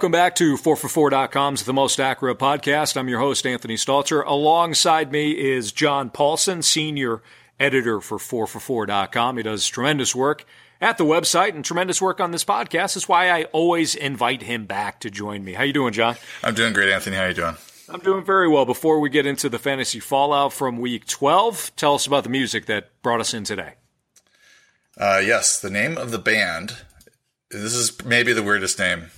Welcome back to 4for4.com's The Most Accurate Podcast. I'm your host, Anthony Stalter. Alongside me is John Paulsen, senior editor for 4for4.com. He does tremendous work at the website and tremendous work on this podcast. That's why I always invite him back to join me. How you doing, John? I'm doing great, Anthony. How are you doing? I'm doing very well. Before we get into the fantasy fallout from week 12, tell us about the music that brought us in today. Uh, yes, the name of the band. This is maybe the weirdest name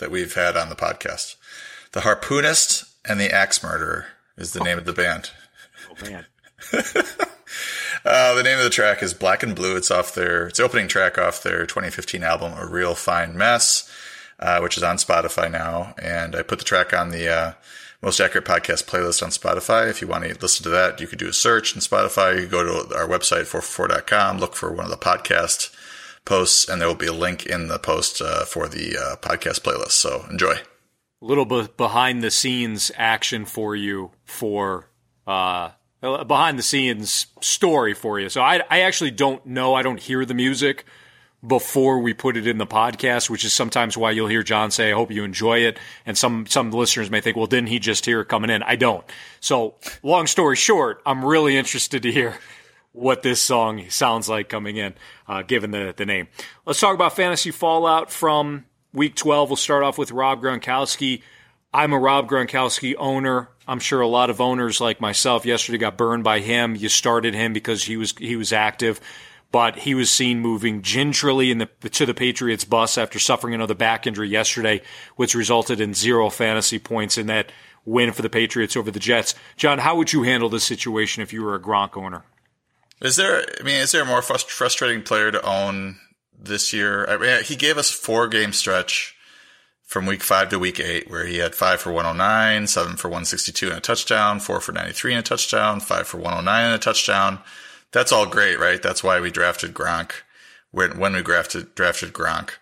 that we've had on the podcast. The Harpoonist and the Axe Murderer is the name of the band. Oh man. uh, the name of the track is Black and Blue. It's off their, it's opening track off their 2015 album, A Real Fine Mess, uh, which is on Spotify now. And I put the track on the, uh, most accurate podcast playlist on Spotify. If you want to listen to that, you could do a search in Spotify. You could go to our website, 4for4.com, look for one of the podcast posts, and there will be a link in the post uh, for the uh, podcast playlist. So enjoy. A little bit behind the scenes action for you for uh, behind the scenes story for you. So I, I actually don't know. I don't hear the music before we put it in the podcast, which is sometimes why you'll hear John say, I hope you enjoy it. And some, some listeners may think, well, didn't he just hear it coming in? I don't. So long story short, I'm really interested to hear what this song sounds like coming in, uh, given the, the name. Let's talk about fantasy fallout from week 12. We'll start off with Rob Gronkowski. I'm a Rob Gronkowski owner. I'm sure a lot of owners like myself yesterday got burned by him. You started him because he was he was active but he was seen moving gingerly in the, to the Patriots bus after suffering another back injury yesterday, which resulted in zero fantasy points in that win for the Patriots over the Jets. John, how would you handle this situation if you were a Gronk owner? Is there, I mean, is there a more frustrating player to own this year? I mean, he gave us four game stretch from week five to week eight, where he had five for 109, seven for 162 and a touchdown, four for 93 and a touchdown, five for 109 and a touchdown that's all great, right? That's why we drafted Gronk when when we drafted drafted Gronk.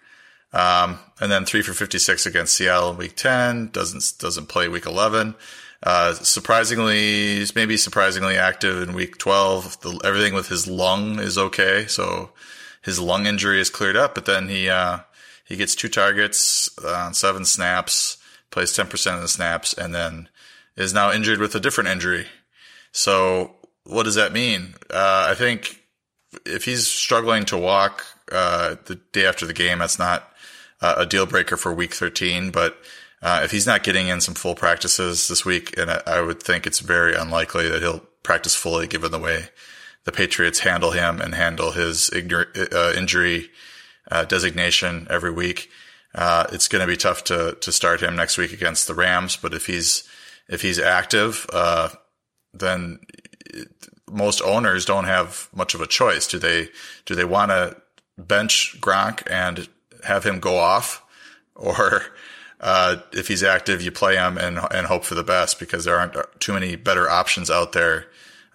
Um, and then three for 56 against Seattle in week 10, doesn't, doesn't play week 11. Uh, surprisingly, maybe surprisingly active in week 12. The, everything with his lung is okay. So his lung injury is cleared up, but then he, uh, he gets two targets on seven snaps, plays 10% of the snaps, and then is now injured with a different injury. So what does that mean? Uh, I think if he's struggling to walk uh, the day after the game, that's not uh, a deal breaker for week 13. But uh, if he's not getting in some full practices this week, and I, I, would think it's very unlikely that he'll practice fully given the way the Patriots handle him and handle his ignor- uh, injury uh, designation every week. it's going to be tough to to start him next week against the Rams. But if he's if he's active, then most owners don't have much of a choice. Do they do they want to bench Gronk and have him go off, or uh, if he's active, you play him and and hope for the best because there aren't too many better options out there.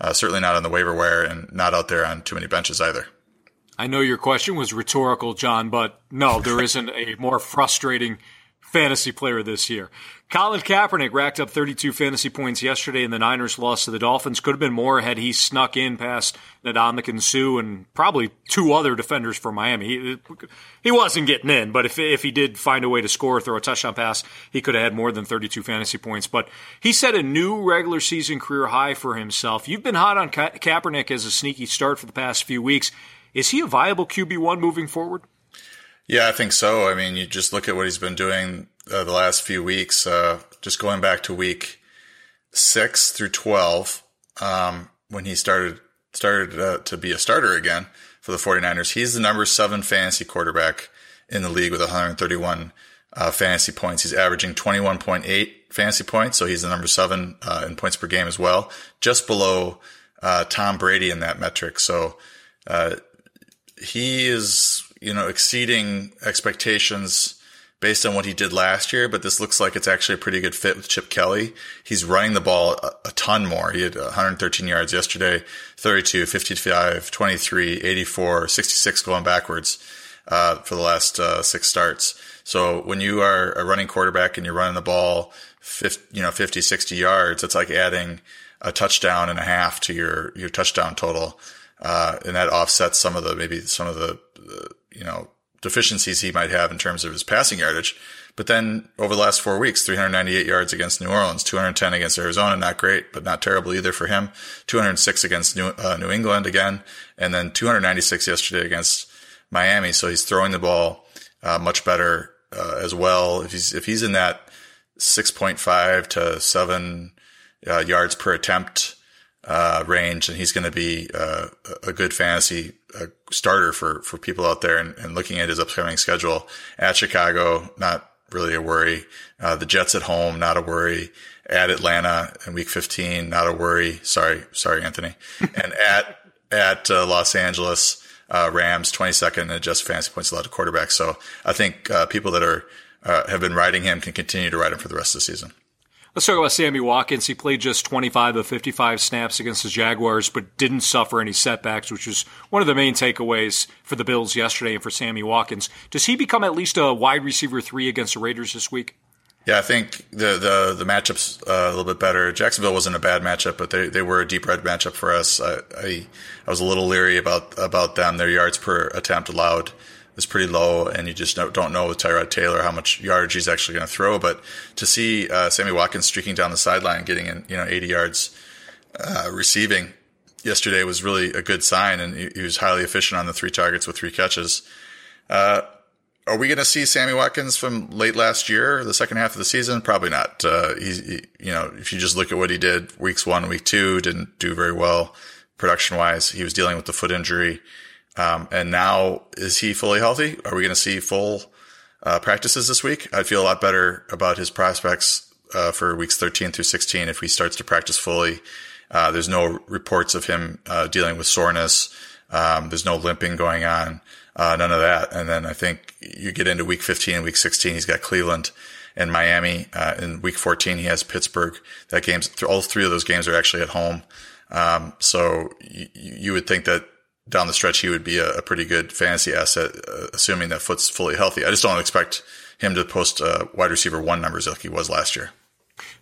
Uh, certainly not on the waiver wire and not out there on too many benches either. I know your question was rhetorical, John, but no, there isn't a more frustrating fantasy player this year. Colin Kaepernick racked up 32 fantasy points yesterday in the Niners loss to the Dolphins. Could have been more had he snuck in past Ndamukong Suh and probably two other defenders for Miami. He, he wasn't getting in, but if, if he did find a way to score, throw a touchdown pass, he could have had more than 32 fantasy points. But he set a new regular season career high for himself. You've been hot on Ka- Kaepernick as a sneaky start for the past few weeks. Is he a viable QB1 moving forward? Yeah, I think so. I mean, you just look at what he's been doing uh, the last few weeks, uh, just going back to week six through 12, um, when he started, started uh, to be a starter again for the 49ers. He's the number seven fantasy quarterback in the league with 131 uh, fantasy points. He's averaging 21.8 fantasy points. So he's the number seven uh, in points per game as well, just below uh, Tom Brady in that metric. So, he is you know, exceeding expectations based on what he did last year, but this looks like it's actually a pretty good fit with Chip Kelly. He's running the ball a, a ton more. He had 113 yards yesterday, 32, 55, 23, 84, 66 going backwards uh, for the last uh, six starts. So when you are a running quarterback and you're running the ball 50, you know, 50, 60 yards, it's like adding a touchdown and a half to your, your touchdown total. Uh, and that offsets some of the, maybe some of the, you know, deficiencies he might have in terms of his passing yardage. But then over the last four weeks, 398 yards against New Orleans, 210 against Arizona, not great, but not terrible either for him. 206 against New, uh, New England again, and then 296 yesterday against Miami. So he's throwing the ball uh, much better uh, as well. If he's if he's in that 6.5 to seven uh, yards per attempt uh, range, and he's going to be uh, a good fantasy uh, starter for for people out there. And, and, looking at his upcoming schedule at Chicago, not really a worry. Uh, the Jets at home, not a worry. At Atlanta in Week 15, not a worry. Sorry, sorry, Anthony. and at at uh, Los Angeles. Rams 22nd and adjusted fantasy points allowed to quarterback. So I think people that are have been riding him can continue to ride him for the rest of the season. Let's talk about Sammy Watkins. He played just 25 of 55 snaps against the Jaguars, but didn't suffer any setbacks, which was one of the main takeaways for the Bills yesterday and for Sammy Watkins. Does he become at least a wide receiver three against the Raiders this week? Yeah, I think the the the matchup's uh, a little bit better. Jacksonville wasn't a bad matchup, but they, they were a deep red matchup for us. I, I, I was a little leery about about them. Their yards per attempt allowed is pretty low, and you just don't know with Tyrod Taylor how much yardage he's actually going to throw. But to see uh, Sammy Watkins streaking down the sideline, getting in you know 80 yards uh, receiving yesterday was really a good sign, and he, he, was highly efficient on the three targets with three catches. Uh, are we going to see Sammy Watkins from late last year, the second half of the season? Probably not. Uh, he, he, you know, if you just look at what he did weeks one, week two, didn't do very well production wise. He was dealing with the foot injury. Um, and now is he fully healthy? Are we going to see full uh, practices this week? I'd feel a lot better about his prospects uh, for weeks 13 through 16 if he starts to practice fully. Uh, there's no reports of him uh, dealing with soreness. Um, there's no limping going on. Uh, none of that. And then I think you get into week 15 and week 16, he's got Cleveland and Miami. Uh, in week 14, he has Pittsburgh. That game's all three of those games are actually at home. Um, so you, you would think that down the stretch, he would be a, a pretty good fantasy asset, uh, assuming that Foot's fully healthy. I just don't expect him to post uh, wide receiver one numbers like he was last year.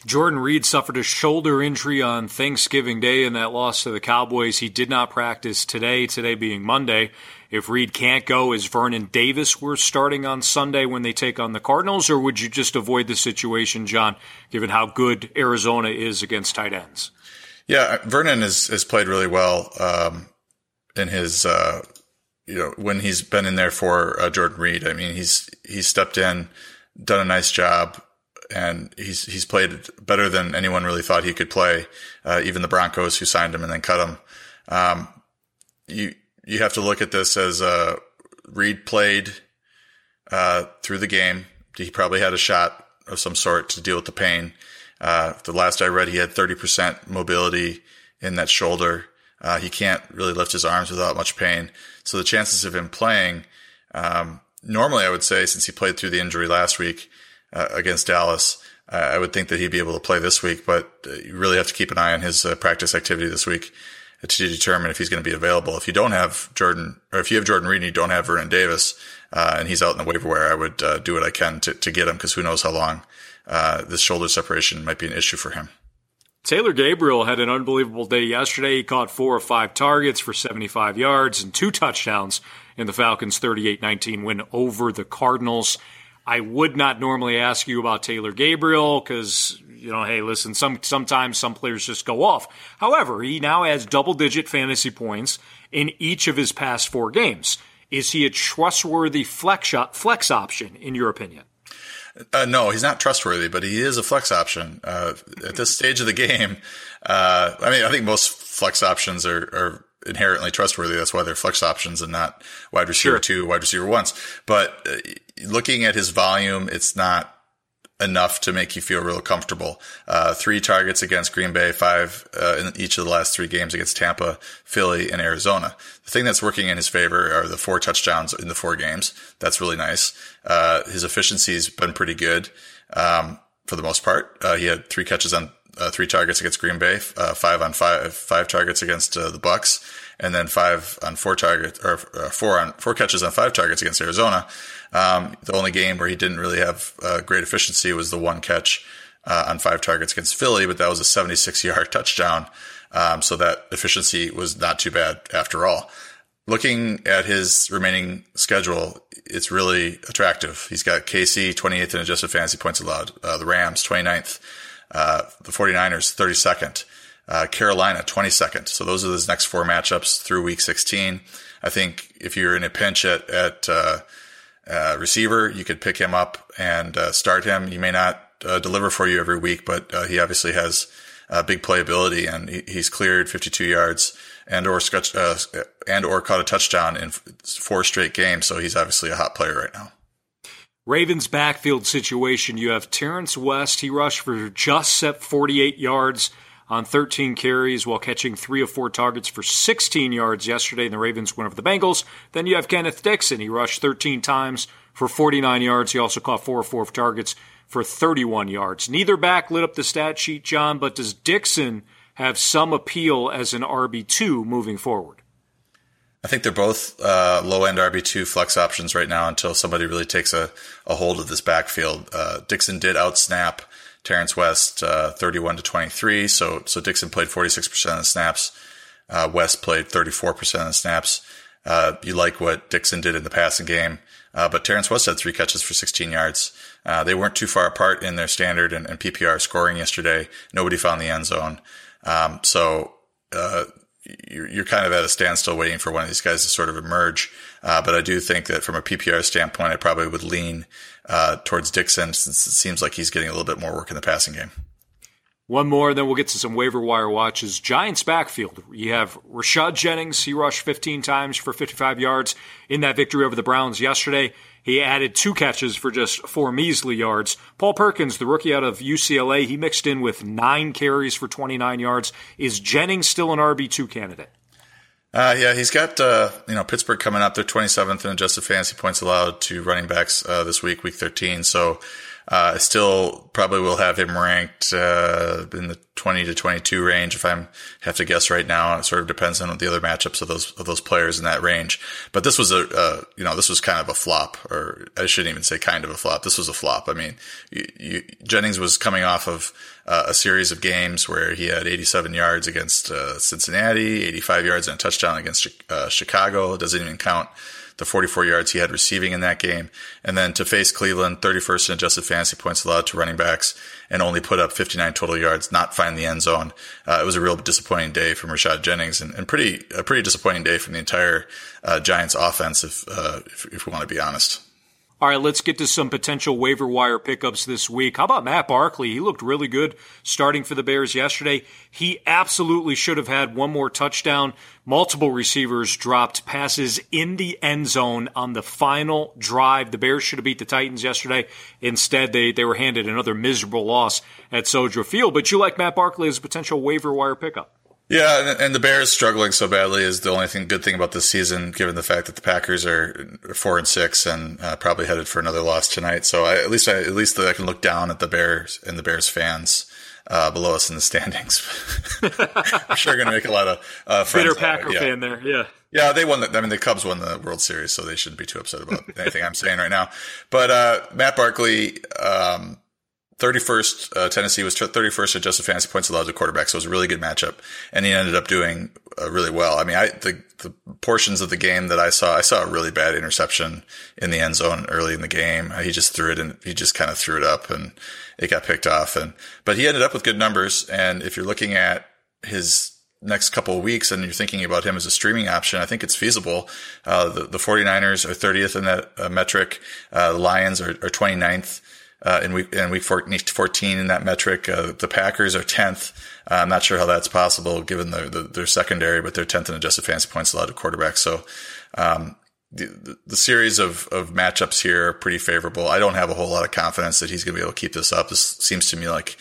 Jordan Reed suffered a shoulder injury on Thanksgiving Day in that loss to the Cowboys. He did not practice today, today being Monday. If Reed can't go, is Vernon Davis worth starting on Sunday when they take on the Cardinals, or would you just avoid the situation, John, given how good Arizona is against tight ends? Yeah, Vernon has, has played really well. Um, in his, uh, you know, when he's been in there for uh, Jordan Reed. I mean, he's he's stepped in, done a nice job, and he's he's played better than anyone really thought he could play. Uh, even the Broncos, who signed him and then cut him. Um, you you have to look at this as uh, Reed played uh, through the game. He probably had a shot of some sort to deal with the pain. Uh, the last I read, he had 30% mobility in that shoulder. Uh, he can't really lift his arms without much pain. So the chances of him playing, um, normally I would say since he played through the injury last week uh, against Dallas, uh, I would think that he'd be able to play this week, but uh, you really have to keep an eye on his uh, practice activity this week to determine if he's going to be available. If you don't have Jordan, or if you have Jordan Reed and you don't have Vernon Davis, uh, and he's out in the waiver wire, I would do what I can to, to get him because who knows how long this shoulder separation might be an issue for him. Taylor Gabriel had an unbelievable day yesterday. He caught four or five targets for 75 yards and two touchdowns in the Falcons' 38 19 win over the Cardinals. I would not normally ask you about Taylor Gabriel because, you know, hey, listen, some, sometimes some players just go off. However, he now has double digit fantasy points in each of his past four games. Is he a trustworthy flex, flex option, in your opinion? Uh, no, he's not trustworthy, but he is a flex option uh, at this stage of the game. Uh, I mean, I think most flex options are, are, inherently trustworthy. That's why they're flex options and not wide receiver sure. two, wide receiver ones. But uh, looking at his volume, it's not enough to make you feel real comfortable. Uh, three targets against Green Bay, five uh, in each of the last three games against Tampa, Philly, and Arizona. The thing that's working in his favor are the four touchdowns in the four games. That's really nice. Uh, his efficiency's been pretty good um, for the most part. Uh, he had three catches on uh, three targets against Green Bay, uh, five on five, five targets against the Bucs, and then five on four targets or four on four catches on five targets against Arizona. Um, the only game where he didn't really have uh, great efficiency was the one catch uh, on five targets against Philly, but that was a 76 yard touchdown. Um, so that efficiency was not too bad after all. looking at his remaining schedule, it's really attractive. He's got KC 28th in adjusted fantasy points allowed, uh, the Rams 29th, uh, the 49ers 32nd, uh, Carolina 22nd. So those are his next four matchups through week 16. I think if you're in a pinch at, at, uh, uh, receiver, you could pick him up and uh, start him. He may not deliver for you every week, but he obviously has big playability and he, he's cleared 52 yards and or uh, and or caught a touchdown in four straight games. So he's obviously a hot player right now. Ravens backfield situation. You have Terrance West. He rushed for just set 48 yards on 13 carries while catching three of four targets for 16 yards yesterday in the Ravens win over the Bengals. Then you have Kenneth Dixon. He rushed 13 times for 49 yards. He also caught four of four targets for 31 yards. Neither back lit up the stat sheet, John, but does Dixon – have some appeal as an RB2 moving forward? I think they're both uh, low end RB2 flex options right now until somebody really takes a, a hold of this backfield. Uh, Dixon did outsnap Terrance West uh, 31 to 23. So, so Dixon played 46% of the snaps. Uh, West played 34% of the snaps. Uh, you like what Dixon did in the passing game. Uh, but Terrance West had three catches for 16 yards. they weren't too far apart in their standard and, and PPR scoring yesterday. Nobody found the end zone. Um, so uh, you're, you're, kind of at a standstill waiting for one of these guys to sort of emerge. Uh, but I do think that from a PPR standpoint, I probably would lean uh, towards Dixon since it seems like he's getting a little bit more work in the passing game. One more, then we'll get to some waiver wire watches. Giants backfield. You have Rashad Jennings. He rushed 15 times for 55 yards in that victory over the Browns yesterday. He added two catches for just four measly yards. Paul Perkins, the rookie out of UCLA, he mixed in with nine carries for 29 yards. Is Jennings still an RB2 candidate? Uh, yeah, he's got uh, you know Pittsburgh coming up. They're 27th in adjusted fantasy points allowed to running backs uh, this week, week 13. So uh, still probably will have him ranked uh, in the 20 to 22 range if I have to guess right now. It sort of depends on the other matchups of those of those players in that range. But this was a uh, you know this was kind of a flop, or I shouldn't even say kind of a flop. This was a flop. I mean, you, you, Jennings was coming off of uh, a series of games where he had 87 yards against uh, Cincinnati, 85 yards and a touchdown against uh, Chicago. It doesn't even count the 44 yards he had receiving in that game. And then to face Cleveland, 31st in adjusted fantasy points allowed to running backs and only put up 59 total yards, not find the end zone. Uh, it was a real disappointing day from Rashad Jennings and, and pretty, a pretty disappointing day from the entire uh, Giants offense, if, uh, if, if we want to be honest. All right, let's get to some potential waiver wire pickups this week. How about Matt Barkley? He looked really good starting for the Bears yesterday. He absolutely should have had one more touchdown. Multiple receivers dropped passes in the end zone on the final drive. The Bears should have beat the Titans yesterday. Instead, they, they were handed another miserable loss at Soldier Field. But you like Matt Barkley as a potential waiver wire pickup? Yeah, and the Bears struggling so badly is the only thing good thing about this season, given the fact that the Packers are four and six and uh, probably headed for another loss tonight. So I, at least I, at least I can look down at the Bears and the Bears fans uh, below us in the standings. I'm sure going to make a lot of uh, friends. Bitter Packer yeah. fan there, yeah. Yeah, they won. The, I mean, the Cubs won the World Series, so they shouldn't be too upset about anything I'm saying right now. But uh, Matt Barkley, um, 31st, uh, Tennessee was 31st adjusted fantasy points allowed to quarterback. So it was a really good matchup. And he ended up doing uh, really well. I mean, I, the, the portions of the game that I saw, I saw a really bad interception in the end zone early in the game. He just threw it and he just kind of threw it up and it got picked off. And, but he ended up with good numbers. And if you're looking at his next couple of weeks and you're thinking about him as a streaming option, I think it's feasible. Uh, the, the 49ers are 30th in that uh, metric. Uh, the Lions are, are 29th uh, in week in week 14 in that metric. Uh, the Packers are 10th. Uh, I'm not sure how that's possible given the, the, their secondary, but they're 10th in adjusted fantasy points allowed to quarterbacks. So, um, the, the, series of, of matchups here are pretty favorable. I don't have a whole lot of confidence that he's going to be able to keep this up. This seems to me like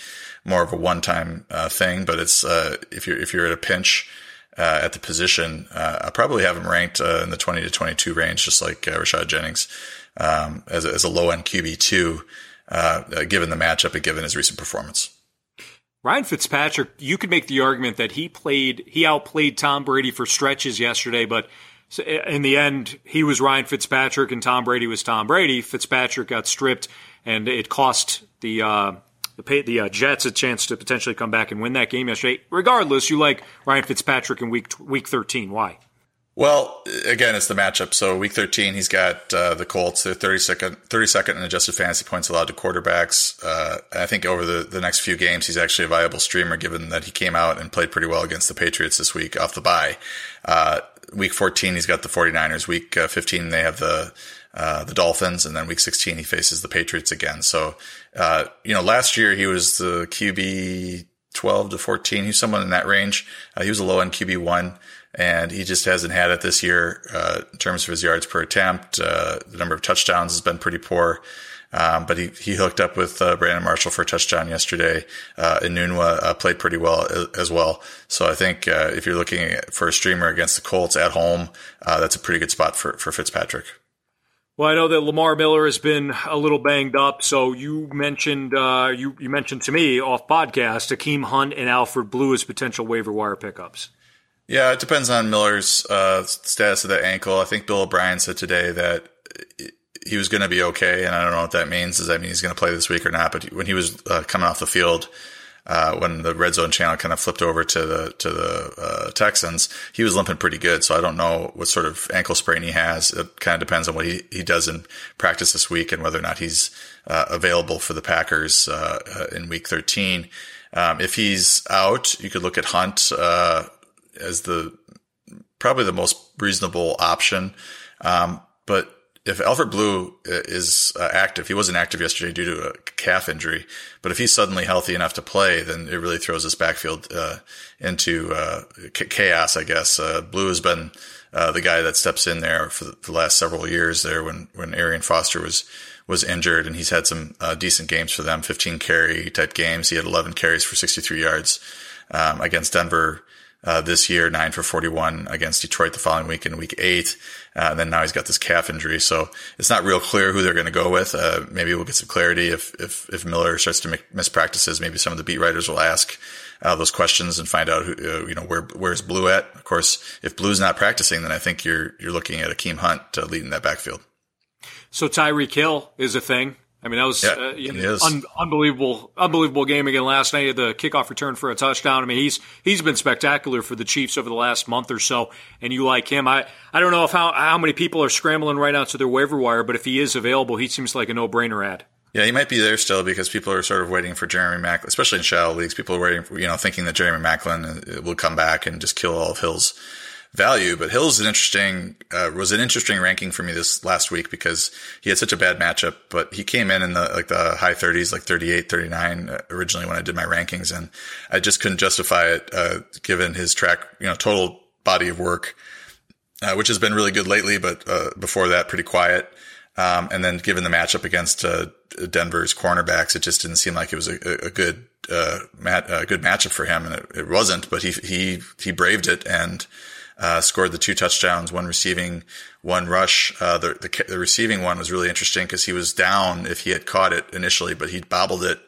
more of a one time uh, thing, but it's, uh, if you're, if you're at a pinch, uh, at the position, I probably have him ranked in the 20 to 22 range, just like Rashad Jennings, um, as, as a low end QB2 uh, given the matchup and given his recent performance. Ryan Fitzpatrick, you could make the argument that he played, he outplayed Tom Brady for stretches yesterday, but in the end, he was Ryan Fitzpatrick and Tom Brady was Tom Brady. Fitzpatrick got stripped, and it cost the uh, the, the uh, Jets a chance to potentially come back and win that game yesterday. Regardless, you like Ryan Fitzpatrick in week week thirteen. Why? Well, again, it's the matchup. So week 13, he's got uh, the Colts. They're 32nd, 32nd in adjusted fantasy points allowed to quarterbacks. Uh, I think over the, the next few games, he's actually a viable streamer given that he came out and played pretty well against the Patriots this week off the bye. Uh, week 14, he's got the 49ers. Week uh, 15, they have the uh, the Dolphins, and then week 16 he faces the Patriots again. So, uh, you know, last year he was the QB 12 to 14. He's someone in that range. Uh, he was a low end QB one, and he just hasn't had it this year uh, in terms of his yards per attempt. Uh, the number of touchdowns has been pretty poor. Um, but he, he hooked up with uh, Brandon Marshall for a touchdown yesterday. Uh, Enunwa uh, played pretty well as well. So I think uh, if you're looking for a streamer against the Colts at home, uh, that's a pretty good spot for, for Fitzpatrick. Well, I know that Lamar Miller has been a little banged up. So you mentioned uh, you you mentioned to me off podcast Akeem Hunt and Alfred Blue as potential waiver wire pickups. Yeah, it depends on Miller's uh, status of that ankle. I think Bill O'Brien said today that he was going to be okay, and I don't know what that means. Does that mean he's going to play this week or not? But when he was uh, coming off the field, uh, when the red zone channel kind of flipped over to the to the uh, Texans, he was limping pretty good. So I don't know what sort of ankle sprain he has. It kind of depends on what he, he does in practice this week and whether or not he's uh, available for the Packers uh, uh, in Week 13. Um, if he's out, you could look at Hunt uh, as the probably the most reasonable option. Um, but if Alfred Blue uh, is uh, active, he wasn't active yesterday due to a calf injury, but if he's suddenly healthy enough to play, then it really throws this backfield uh, into uh, chaos, I guess. Uh, Blue has been uh, the guy that steps in there for the, last several years there when, when Arian Foster was, was injured and he's had some decent games for them, 15 carry type games. He had 11 carries for 63 yards um, against Denver uh, this year, nine for 41 against Detroit the following week in week eight. Uh, and then now he's got this calf injury. So it's not real clear who they're going to go with. Uh, maybe we'll get some clarity if, if, if Miller starts to make miss practices. Maybe some of the beat writers will ask uh, those questions and find out who, uh, you know, where, where's Blue at? Of course, if Blue's not practicing, then I think you're, you're looking at Akeem Hunt uh, leading that backfield. So Tyreek Hill is a thing. I mean, that was yeah, uh, you know, un- unbelievable, unbelievable game again last night. The kickoff return for a touchdown. I mean, he's he's been spectacular for the Chiefs over the last month or so. And you like him. I, I don't know if how how many people are scrambling right now to their waiver wire, but if he is available, he seems like a no brainer ad. Yeah, he might be there still because people are sort of waiting for Jeremy Maclin, especially in shallow leagues. People are waiting, for, you know, thinking that Jeremy Maclin uh, will come back and just kill all of Hill's value. But Hill's an interesting uh, was an interesting ranking for me this last week because he had such a bad matchup. But he came in in the like the high 30s, like 38, 39 uh, originally when I did my rankings, and I just couldn't justify it uh, given his track, you know, total body of work, uh, which has been really good lately, but uh, before that, pretty quiet. Um, and then given the matchup against uh, Denver's cornerbacks, it just didn't seem like it was a, a good uh, mat, a good matchup for him, and it, it, wasn't. But he he he braved it and uh, scored the two touchdowns, one receiving, one rush. Uh, the, the, the receiving one was really interesting because he was down if he had caught it initially, but he bobbled it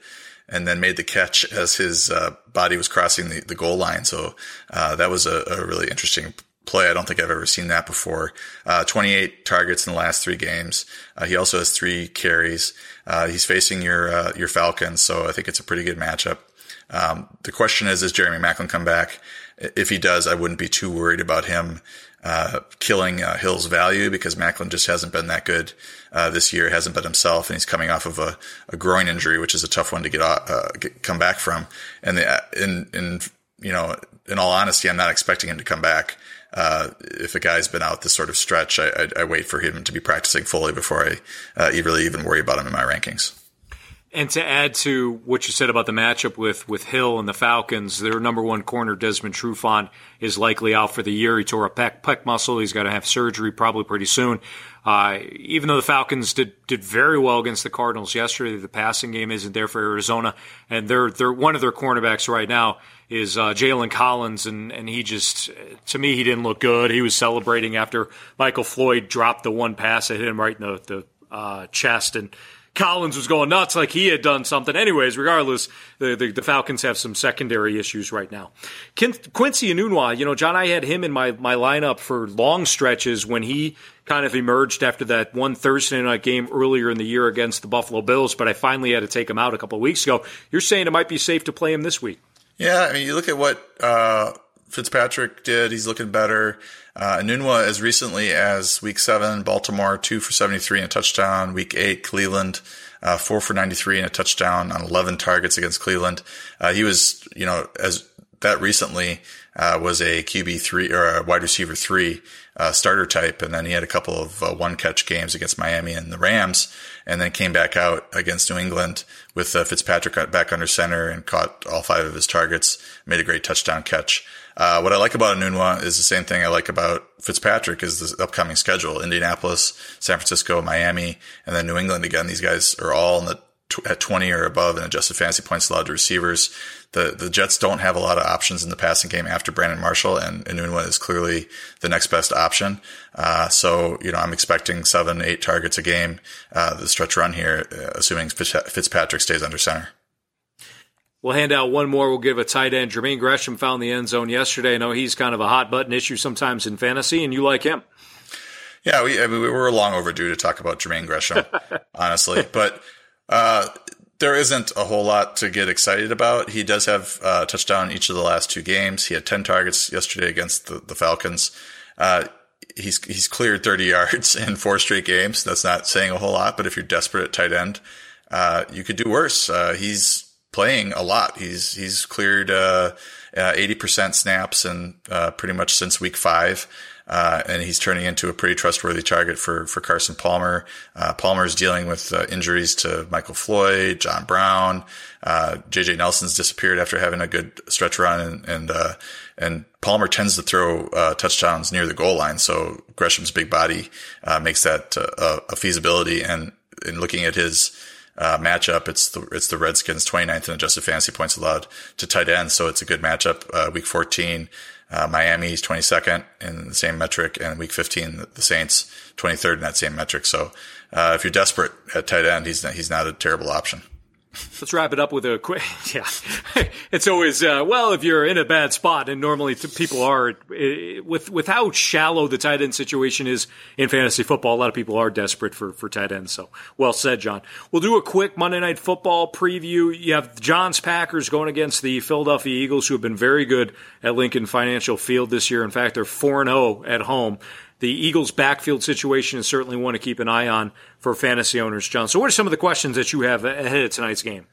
and then made the catch as his uh, body was crossing the, the goal line. So uh, that was a, a, really interesting play. I don't think I've ever seen that before. Uh, 28 targets in the last three games. Uh, he also has three carries. he's facing your your Falcons, so I think it's a pretty good matchup. Um, the question is, does Jeremy Maclin come back? If he does, I wouldn't be too worried about him uh, killing uh, Hill's value because Maclin just hasn't been that good uh, this year. Hasn't been himself, and he's coming off of a, a groin injury, which is a tough one to get, uh, get come back from. And the, in in you know, in all honesty, I'm not expecting him to come back. Uh, if a guy's been out this sort of stretch, I, I, I, wait for him to be practicing fully before I uh, really even worry about him in my rankings. And to add to what you said about the matchup with, with Hill and the Falcons, their number one corner, Desmond Trufant, is likely out for the year. He tore a pec, pec muscle. He's got to have surgery probably pretty soon. Uh, even though the Falcons did, did very well against the Cardinals yesterday, the passing game isn't there for Arizona. And they're, they're, one of their cornerbacks right now is uh, Jalen Collins. And, and he just, to me, he didn't look good. He was celebrating after Michael Floyd dropped the one pass that hit him right in the, the uh, chest. And, Collins was going nuts like he had done something. Anyways, regardless, the, the, the Falcons have some secondary issues right now. Quincy Enunwa, you know, John, I had him in my, my lineup for long stretches when he kind of emerged after that one Thursday night game earlier in the year against the Buffalo Bills, but I finally had to take him out a couple weeks ago. You're saying it might be safe to play him this week. Yeah, I mean, you look at what uh, Fitzpatrick did. He's looking better. Uh, Enunwa as recently as week seven, Baltimore, two for 73 and a touchdown. Week eight, Cleveland, uh, four for 93 and a touchdown on 11 targets against Cleveland. Uh, he was, you know, as that recently, uh, was a QB three or a wide receiver three, uh, starter type. And then he had a couple of uh, one catch games against Miami and the Rams and then came back out against New England with uh, Fitzpatrick back under center and caught all five of his targets, made a great touchdown catch. Uh, what I like about Enunwa is the same thing I like about Fitzpatrick is the upcoming schedule. Indianapolis, San Francisco, Miami, and then New England again. These guys are all in the at 20 or above in adjusted fantasy points allowed to receivers. The the Jets don't have a lot of options in the passing game after Brandon Marshall, and Enunwa is clearly the next best option. Uh, so, you know, I'm expecting seven, eight targets a game, uh, the stretch run here, uh, assuming Fitzpatrick stays under center. We'll hand out one more. We'll give a tight end. Jermaine Gresham found the end zone yesterday. I know he's kind of a hot button issue sometimes in fantasy, and you like him. Yeah, we, I mean, we were long overdue to talk about Jermaine Gresham, honestly. But uh, there isn't a whole lot to get excited about. He does have a touchdown each of the last two games. He had 10 targets yesterday against the, the Falcons. Uh, he's he's cleared 30 yards in four straight games. That's not saying a whole lot, but if you're desperate at tight end, uh, you could do worse. Uh, he's playing a lot. He's he's cleared uh, uh, eighty percent snaps and uh, pretty much since week five. Uh, and he's turning into a pretty trustworthy target for for Carson Palmer. Uh, Palmer is dealing with uh, injuries to Michael Floyd, John Brown, J.J. Nelson's disappeared after having a good stretch run, and and, and Palmer tends to throw touchdowns near the goal line. So Gresham's big body makes that a feasibility. And in looking at his uh, matchup. It's the it's the Redskins 29th in adjusted fantasy points allowed to tight end, so it's a good matchup. Uh, week 14, uh, Miami's 22nd in the same metric, and week 15, the Saints 23rd in that same metric. So uh, if you're desperate at tight end, he's not, he's not a terrible option. Let's wrap it up with a quick. Yeah, it's always uh, well if you're in a bad spot, and normally people are with with how shallow the tight end situation is in fantasy football. A lot of people are desperate for for tight ends. So well said, John. We'll do a quick Monday Night Football preview. You have John's Packers going against the Philadelphia Eagles, who have been very good at Lincoln Financial Field this year. In fact, they're four zero oh at home the Eagles' backfield situation is certainly one to keep an eye on for fantasy owners, John. So, what are some of the questions that you have ahead of tonight's game?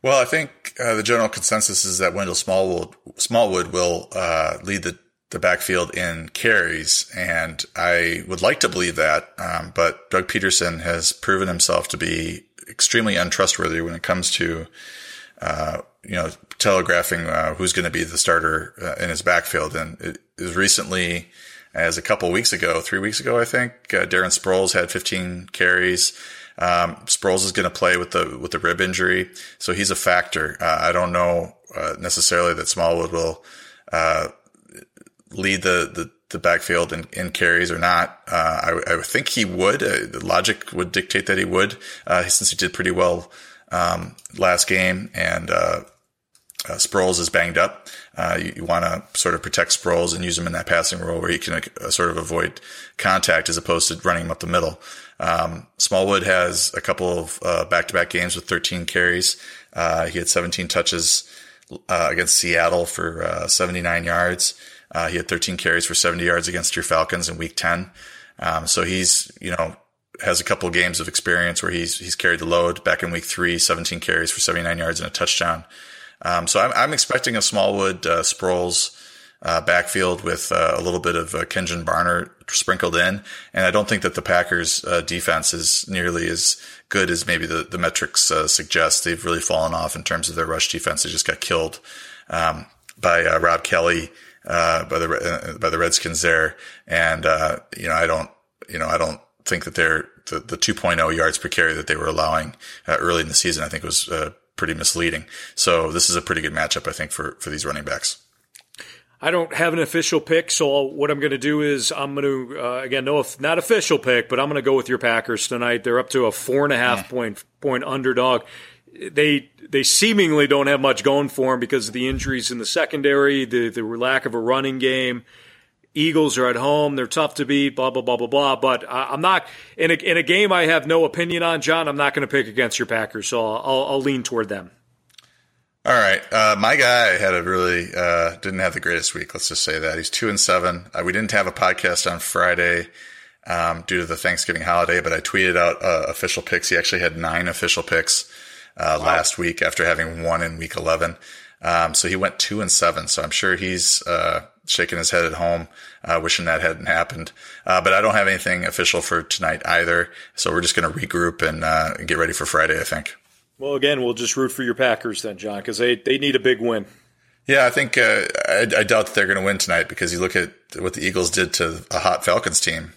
Well, I think uh, the general consensus is that Wendell Smallwood, Smallwood will uh, lead the, the backfield in carries, and I would like to believe that. Um, but Doug Pederson has proven himself to be extremely untrustworthy when it comes to, uh, you know, telegraphing uh, who's going to be the starter uh, in his backfield. And it is recently as a couple weeks ago, three weeks ago, I think, uh, Darren Sproles had 15 carries. Um, Sproles is going to play with the with the rib injury, so he's a factor. Uh, I don't know uh, necessarily that Smallwood will uh, lead the, the, the backfield in, in, carries or not. Uh, I, I, think he would. Uh, the logic would dictate that he would, since he did pretty well um, last game, and uh, Sproles is banged up. Uh, you, you want to sort of protect Sproles and use him in that passing role where he can uh, sort of avoid contact as opposed to running him up the middle. Um, Smallwood has a couple of uh, back-to-back games with 13 carries. Uh, he had 17 touches uh, against Seattle for 79 yards. he had 13 carries for 70 yards against your Falcons in Week 10. Um, so he's you know has a couple games of experience where he's he's carried the load. Back in Week Three, 17 carries for 79 yards and a touchdown. Um, so I'm, I'm, expecting a Smallwood uh, Sproles uh, backfield with uh, a little bit of uh, Kenjon Barner sprinkled in, and I don't think that the Packers' uh, defense is nearly as good as maybe the the metrics uh, suggest. They've really fallen off in terms of their rush defense. They just got killed um, by uh, Rob Kelley. by the by the Redskins there, and you know I don't you know I don't think that they're the, the 2.0 yards per carry that they were allowing early in the season. I think was pretty misleading. So this is a pretty good matchup, I think, for, for these running backs. I don't have an official pick, so what I'm going to do is I'm going to uh, again no not official pick, but I'm going to go with your Packers tonight. They're up to a four and a half yeah. point point underdog. They they seemingly don't have much going for them because of the injuries in the secondary, the the lack of a running game. Eagles are at home. They're tough to beat, blah, blah, blah, blah, blah. But I'm not, in a, in a game I have no opinion on, John, I'm not going to pick against your Packers. So I'll, I'll lean toward them. All right, uh, my guy had a really uh, didn't have the greatest week. Let's just say that he's two and seven. Uh, we didn't have a podcast on Friday um, due to the Thanksgiving holiday, but I tweeted out uh, official picks. He actually had nine official picks uh, wow. last week after having one in week eleven. Um, so he went two and seven. So I'm sure he's uh, shaking his head at home, wishing that hadn't happened. but I don't have anything official for tonight either. So we're just going to regroup and get ready for Friday. I think. Well, again, we'll just root for your Packers then, John, because they, they need a big win. Yeah, I think uh, I, I, doubt that they're going to win tonight because you look at what the Eagles did to a hot Falcons team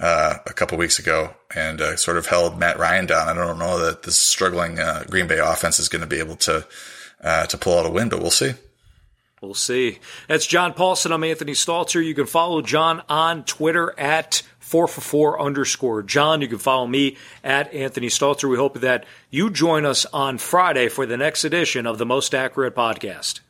uh, a couple weeks ago and uh, sort of held Matt Ryan down. I don't know that this struggling uh, Green Bay offense is going to be able to uh, to pull out a win, but we'll see. We'll see. That's John Paulsen. I'm Anthony Stalter. You can follow John on Twitter at four for four underscore John. You can follow me at Anthony Stalter. We hope that you join us on Friday for the next edition of the Most Accurate Podcast.